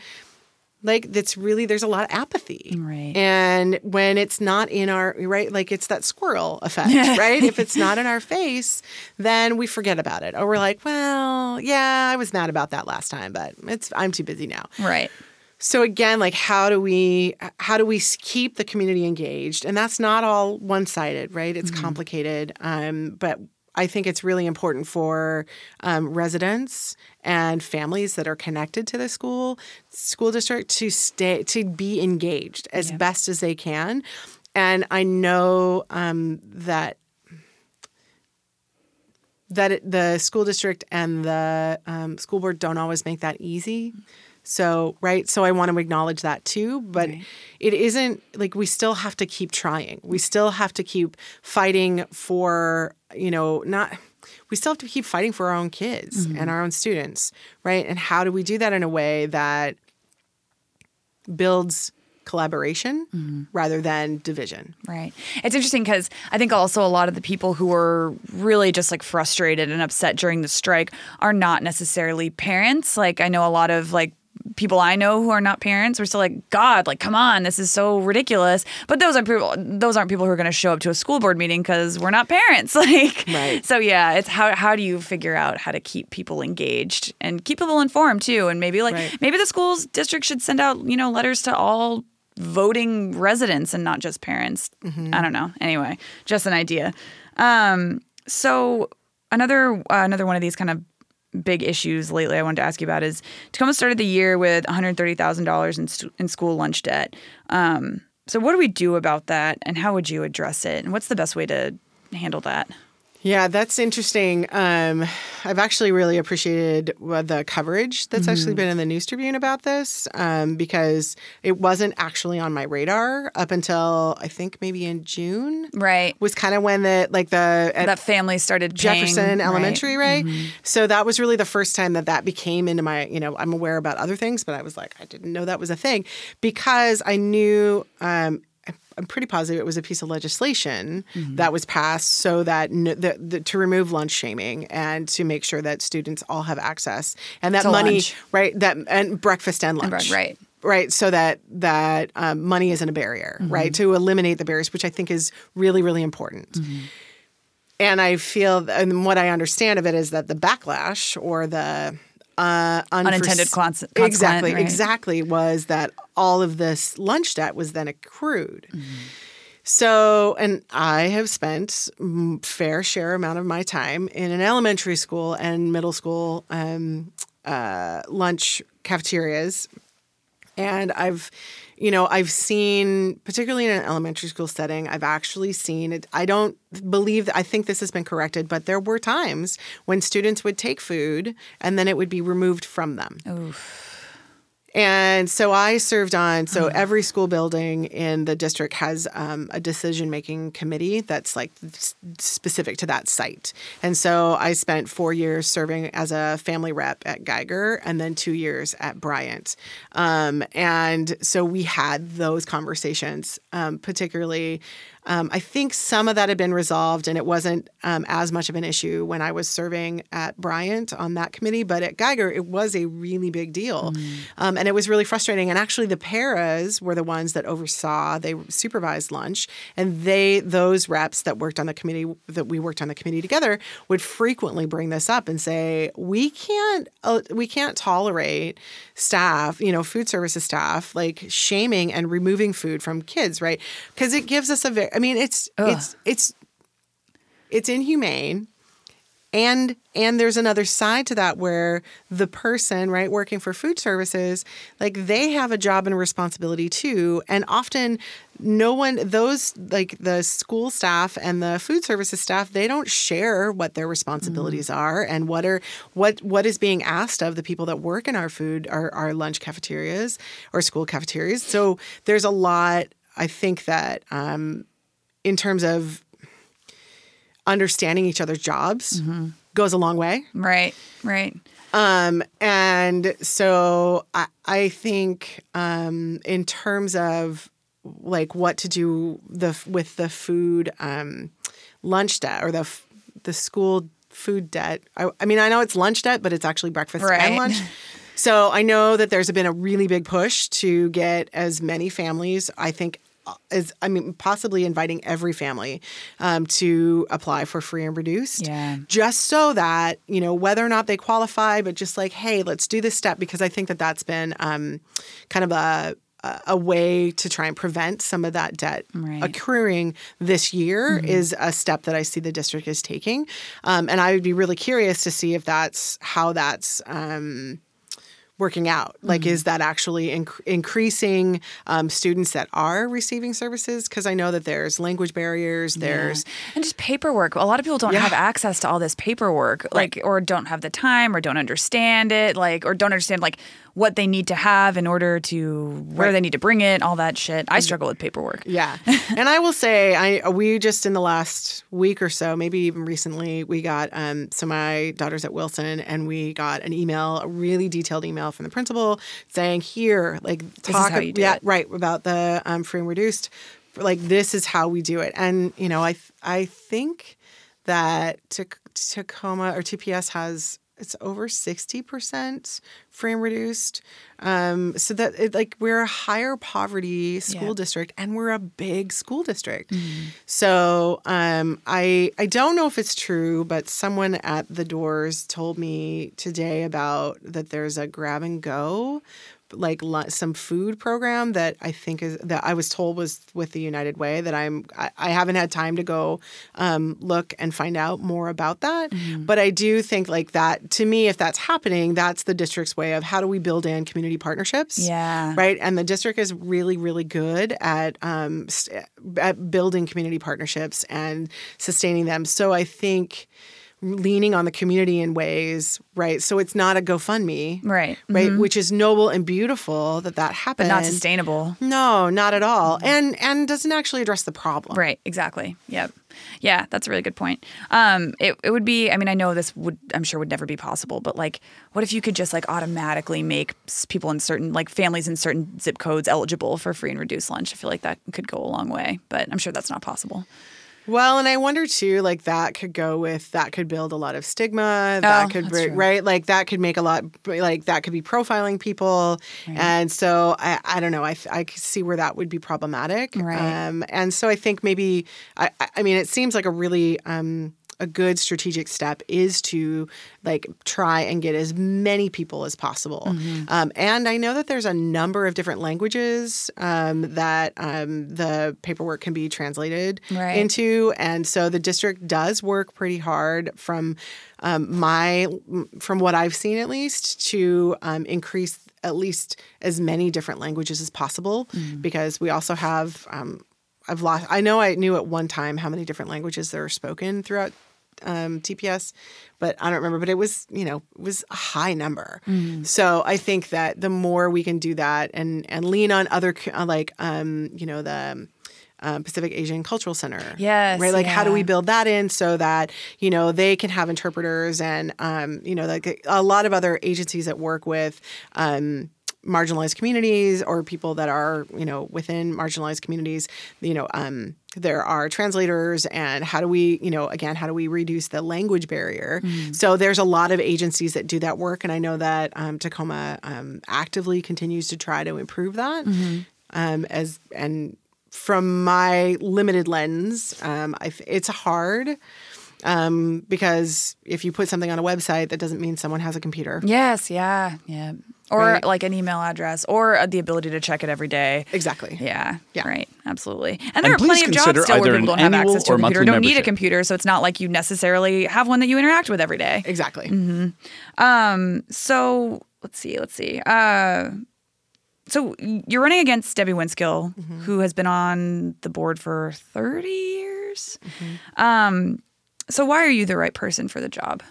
Like that's really there's a lot of apathy, Right. And when it's not in our right, like it's that squirrel effect, right? If it's not in our face, then we forget about it, or we're like, well, yeah, I was mad about that last time, but it's I'm too busy now. Right. So again, like how do we how do we keep the community engaged? And that's not all one sided, right? It's complicated, um, but I think it's really important for um, residents and families that are connected to the school school district to stay to be engaged as best as they can. And I know um, that that it, the school district and the um, school board don't always make that easy. So, right. So I want to acknowledge that too. But it isn't like we still have to keep trying. We still have to keep fighting for, you know, not, we still have to keep fighting for our own kids and mm-hmm. our own students. Right. And how do we do that in a way that builds collaboration mm-hmm. rather than division? Right. It's interesting because I think also a lot of the people who were really just like frustrated and upset during the strike are not necessarily parents. Like I know a lot of like people I know who are not parents are still like, God, like come on, this is so ridiculous. But those aren't people. Those aren't people who are going to show up to a school board meeting because we're not parents. Like, Right. So yeah, it's how how do you figure out how to keep people engaged and keep people informed too? And maybe like Right. maybe the schools district should send out you know letters to all voting residents and not just parents. I don't know. Anyway, just an idea. Um, so another uh, another one of these kind of big issues lately I wanted to ask you about is Tacoma started the year with $130,000 in, stu- in school lunch debt. Um, so what do we do about that and how would you address it and what's the best way to handle that? Yeah, that's interesting. Um, I've actually really appreciated the coverage that's actually been in the News Tribune about this um, because it wasn't actually on my radar up until I think maybe in June. Right. Was kind of when the like the That family started paying, Jefferson right. Elementary, right? So that was really the first time that that became into my, you know, I'm aware about other things, but I was like, I didn't know that was a thing because I knew, um, I'm pretty positive it was a piece of legislation mm-hmm. that was passed so that the, the, to remove lunch shaming and to make sure that students all have access and that To money, lunch. right? That and breakfast and lunch, bre- right. right so that that um, money isn't a barrier mm-hmm. right to eliminate the barriers which i think is really really important mm-hmm. and i feel and what i understand of it is that the backlash or the uh, Unintended conse- consequence, exactly right? exactly was that all of this lunch debt was then accrued so, and I have spent fair share amount of my time in an elementary school and middle school um, uh, lunch cafeterias, and I've, you know, I've seen, particularly in an elementary school setting, I've actually seen it. I don't believe I think this has been corrected, but there were times when students would take food and then it would be removed from them. And so I served on, so every school building in the district has um, a decision making committee that's like specific to that site. And so I spent four years serving as a family rep at Geiger and then two years at Bryant. Um, and so we had those conversations, um, particularly. Um, I think some of that had been resolved and it wasn't um, as much of an issue when I was serving at Bryant on that committee, but at Geiger, it was a really big deal. Um, and it was really frustrating. And actually, the paras were the ones that oversaw, they supervised lunch. And they, those reps that worked on the committee, that we worked on the committee together, would frequently bring this up and say, we can't, uh, we can't tolerate staff, you know, food services staff, like shaming and removing food from kids, right? Because it gives us a very, I mean, it's, it's, it's, it's inhumane. And and there's another side to that where the person right working for food services like they have a job and a responsibility too. And often no one those like the school staff and the food services staff they don't share what their responsibilities are and what are what what is being asked of the people that work in our food our, our lunch cafeterias or school cafeterias. So there's a lot i think that um in terms of understanding each other's jobs goes a long way. Right. Right. Um, and so I, I think um, in terms of like what to do the with the food um, lunch debt or the the school food debt. I, I mean, I know it's lunch debt, but it's actually breakfast Right. and lunch. So I know that there's been a really big push to get as many families. I think uh, as I mean, possibly inviting every family um, to apply for free and reduced. Yeah. Just so that you know whether or not they qualify, but just like, hey, let's do this step because I think that that's been um, kind of a a- way to try and prevent some of that debt Right. accruing this year is a step that I see the district is taking, um, and I would be really curious to see if that's how that's. Um, working out? Like is that actually inc- increasing um, students that are receiving services? Because i know that there's language barriers there's and just paperwork. A lot of people don't Yeah. have access to all this paperwork, like, or don't have the time, or don't understand it, like, or don't understand like what they need to have in order to where Right. they need to bring it, all that shit. I struggle with paperwork. Yeah. and I will say, I we just in the last week or so, maybe even recently, we got um so my daughter's at Wilson and we got an email, a really detailed email from the principal saying, here, like talk how you do yeah, it. right, about the um free and reduced. Like this is how we do it. And you know, I I think that Tac- Tacoma or TPS has it's over 60% frame reduced. Um, so that it, like we're a higher poverty school Yeah. district and we're a big school district. So um, I I don't know if it's true, but someone at the doors told me today about that there's a grab and go like some food program that I think is that I was told was with the United Way that I'm I, I haven't had time to go um, look and find out more about that. Mm-hmm. But I do think like that to me, if that's happening, that's the district's way of how do we build in community partnerships. Yeah. Right. And the district is really, really good at um, st- at building community partnerships and sustaining them. So I think leaning on the community in ways, right? So it's not a GoFundMe, Right. Right, which is noble and beautiful that that happened. Not sustainable. No, not at all, and and doesn't actually address the problem. Right, exactly. Yep. Yeah, that's a really good point. Um, it, it would be, I mean, I know this would, I'm sure would never be possible, but like, what if you could just like automatically make people in certain, like families in certain zip codes eligible for free and reduced lunch? I feel like that could go a long way, but I'm sure that's not possible. Well, and I wonder too, like that could go with that could build a lot of stigma. That Oh, could that's br- true. right, like that could make a lot, like that could be profiling people, and so I, I don't know. I, I see where that would be problematic. Right. Um, and so I think maybe I, I- I mean, it seems like a really um, a good strategic step is to like try and get as many people as possible. Mm-hmm. Um, and I know that there's a number of different languages um, that um, the paperwork can be translated Right. into, and so the district does work pretty hard from um, my from what I've seen at least to um, increase at least as many different languages as possible because we also have um, I've lost I know I knew at one time how many different languages there are spoken throughout um, TPS, but I don't remember. But it was, you know, it was a high number. So I think that the more we can do that and and lean on other uh, like, um, you know, the um, Pacific Asian Cultural Center. Yes, Right. Like, how do we build that in so that you know they can have interpreters and um, you know like a lot of other agencies that work with. Um, marginalized communities or people that are you know within marginalized communities you know um, there are translators and how do we you know again how do we reduce the language barrier? So there's a lot of agencies that do that work and i know that um, tacoma um, actively continues to try to improve that. Um, as and from my limited lens um, I, it's hard um, because if you put something on a website that doesn't mean someone has a computer. Yes, yeah, yeah. Or Right. like an email address or uh, the ability to check it every day. exactly Yeah, Yeah. right, absolutely. And there are plenty please of jobs consider still where either people an don't have annual access to a or computer, don't need a computer, so it's not like you necessarily have one that you interact with every day. exactly Um, so let's see, let's see. Uh, so you're running against Debbie Winskill, Mm-hmm. who has been on the board for 30 years. Mm-hmm. Um, so why are you the right person for the job?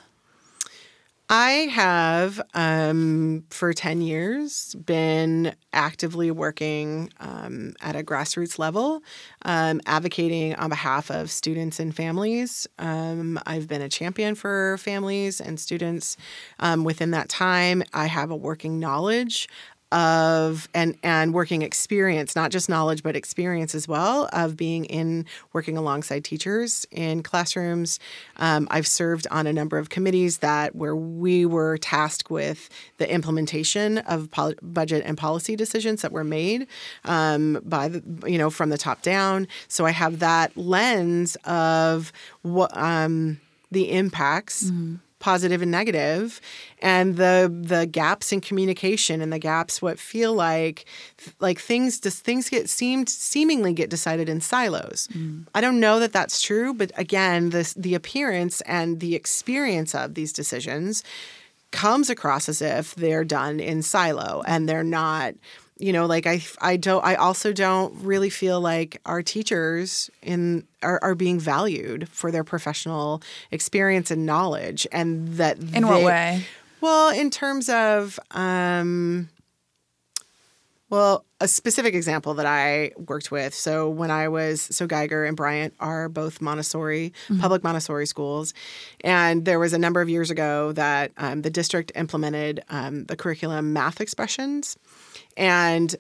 I have, um, for 10 years, been actively working um, at a grassroots level, um, advocating on behalf of students and families. Um, I've been a champion for families and students. Um, within that time, I have a working knowledge of and and working experience not just knowledge but experience as well of being in working alongside teachers in classrooms. Um, i've served on a number of committees that where we were tasked with the implementation of pol- budget and policy decisions that were made um, by the you know from the top down. So i have that lens of what um, the impacts positive and negative and the the gaps in communication and the gaps what feel like like things just things get seemed seemingly get decided in silos. Mm. I don't know that that's true but again this the appearance and the experience of these decisions comes across as if they're done in silo and they're not you know like i i don't i also don't really feel like our teachers in are, are being valued for their professional experience and knowledge and that In what way? well in terms of um well, a specific example that I worked with. So when I was so Geiger and Bryant are both Montessori public Montessori schools, and there was a number of years ago that um, the district implemented um, the curriculum math expressions, and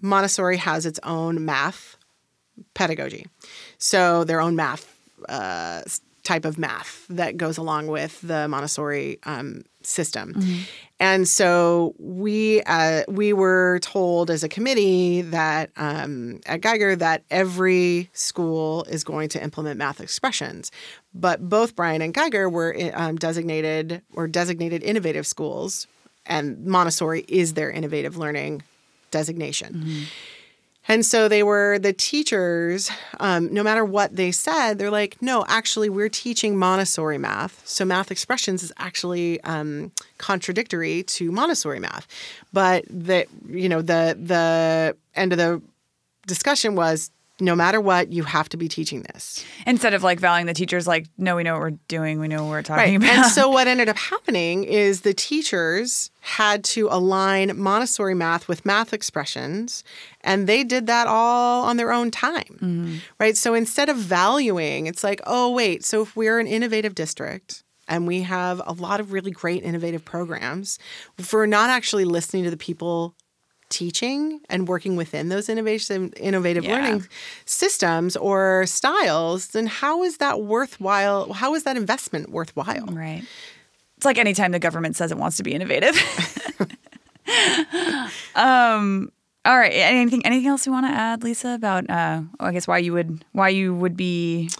Montessori has its own math pedagogy, so their own math uh, type of math that goes along with the Montessori um, system. And so we uh, we were told as a committee that um, at Geiger that every school is going to implement math expressions, but both Bryant and Geiger were um, designated or designated innovative schools and Montessori is their innovative learning designation. And so they were the teachers, um, no matter what they said, they're like, no, actually, we're teaching Montessori math. So math expressions is actually um, contradictory to Montessori math. But the, you know, the the end of the discussion was no matter what, you have to be teaching this. Instead of like valuing the teachers, like, no, we know what we're doing. We know what we're talking Right. about. And so what ended up happening is the teachers had to align Montessori math with math expressions, and they did that all on their own time. Mm-hmm. Right. So instead of valuing, it's like, oh, wait, so if we're an innovative district, and we have a lot of really great innovative programs. If we're not actually listening to the people teaching and working within those innovation innovative Yeah. learning systems or styles, then how is that worthwhile? How is that investment worthwhile? Right. It's like anytime the government says it wants to be innovative. um all right. Anything anything else you want to add, Lisa, about uh I guess why you would why you would be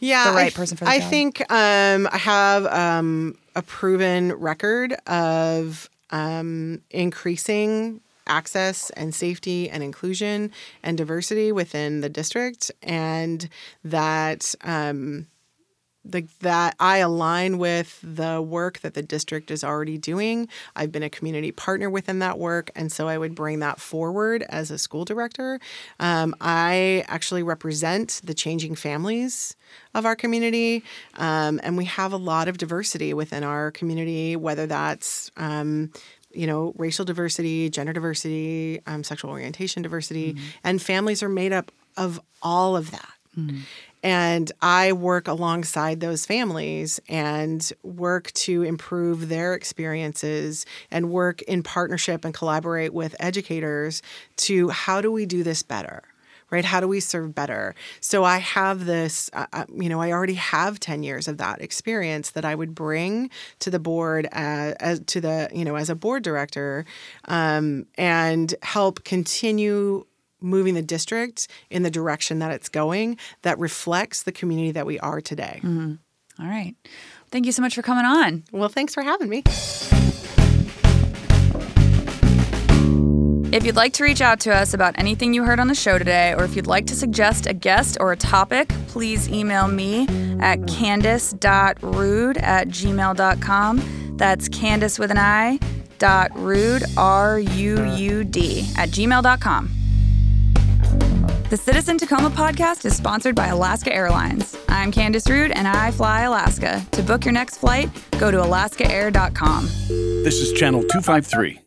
yeah, the right I, person for the I job. think um, I have um, a proven record of um, increasing access and safety and inclusion and diversity within the district, and that. Um, the, that I align with the work that the district is already doing. I've been a community partner within that work, and so I would bring that forward as a school director. Um, I actually represent the changing families of our community, um, and we have a lot of diversity within our community, whether that's um, you know, racial diversity, gender diversity, um, sexual orientation diversity, and families are made up of all of that. And I work alongside those families and work to improve their experiences and work in partnership and collaborate with educators to how do we do this better? Right? How do we serve better? So I have this, uh, uh, you know, I already have 10 years of that experience that I would bring to the board as, as to the, you know, as a board director um, and help continue moving the district in the direction that it's going that reflects the community that we are today. all right. Thank you so much for coming on. Well, thanks for having me. If you'd like to reach out to us about anything you heard on the show today, or if you'd like to suggest a guest or a topic, please email me at candice.ruud at gmail.com. That's Candice with an I dot ruud, R U U D, at gmail.com. The Citizen Tacoma podcast is sponsored by Alaska Airlines. I'm Candice Ruud and I fly Alaska. To book your next flight, go to alaskaair.com. This is Channel 253.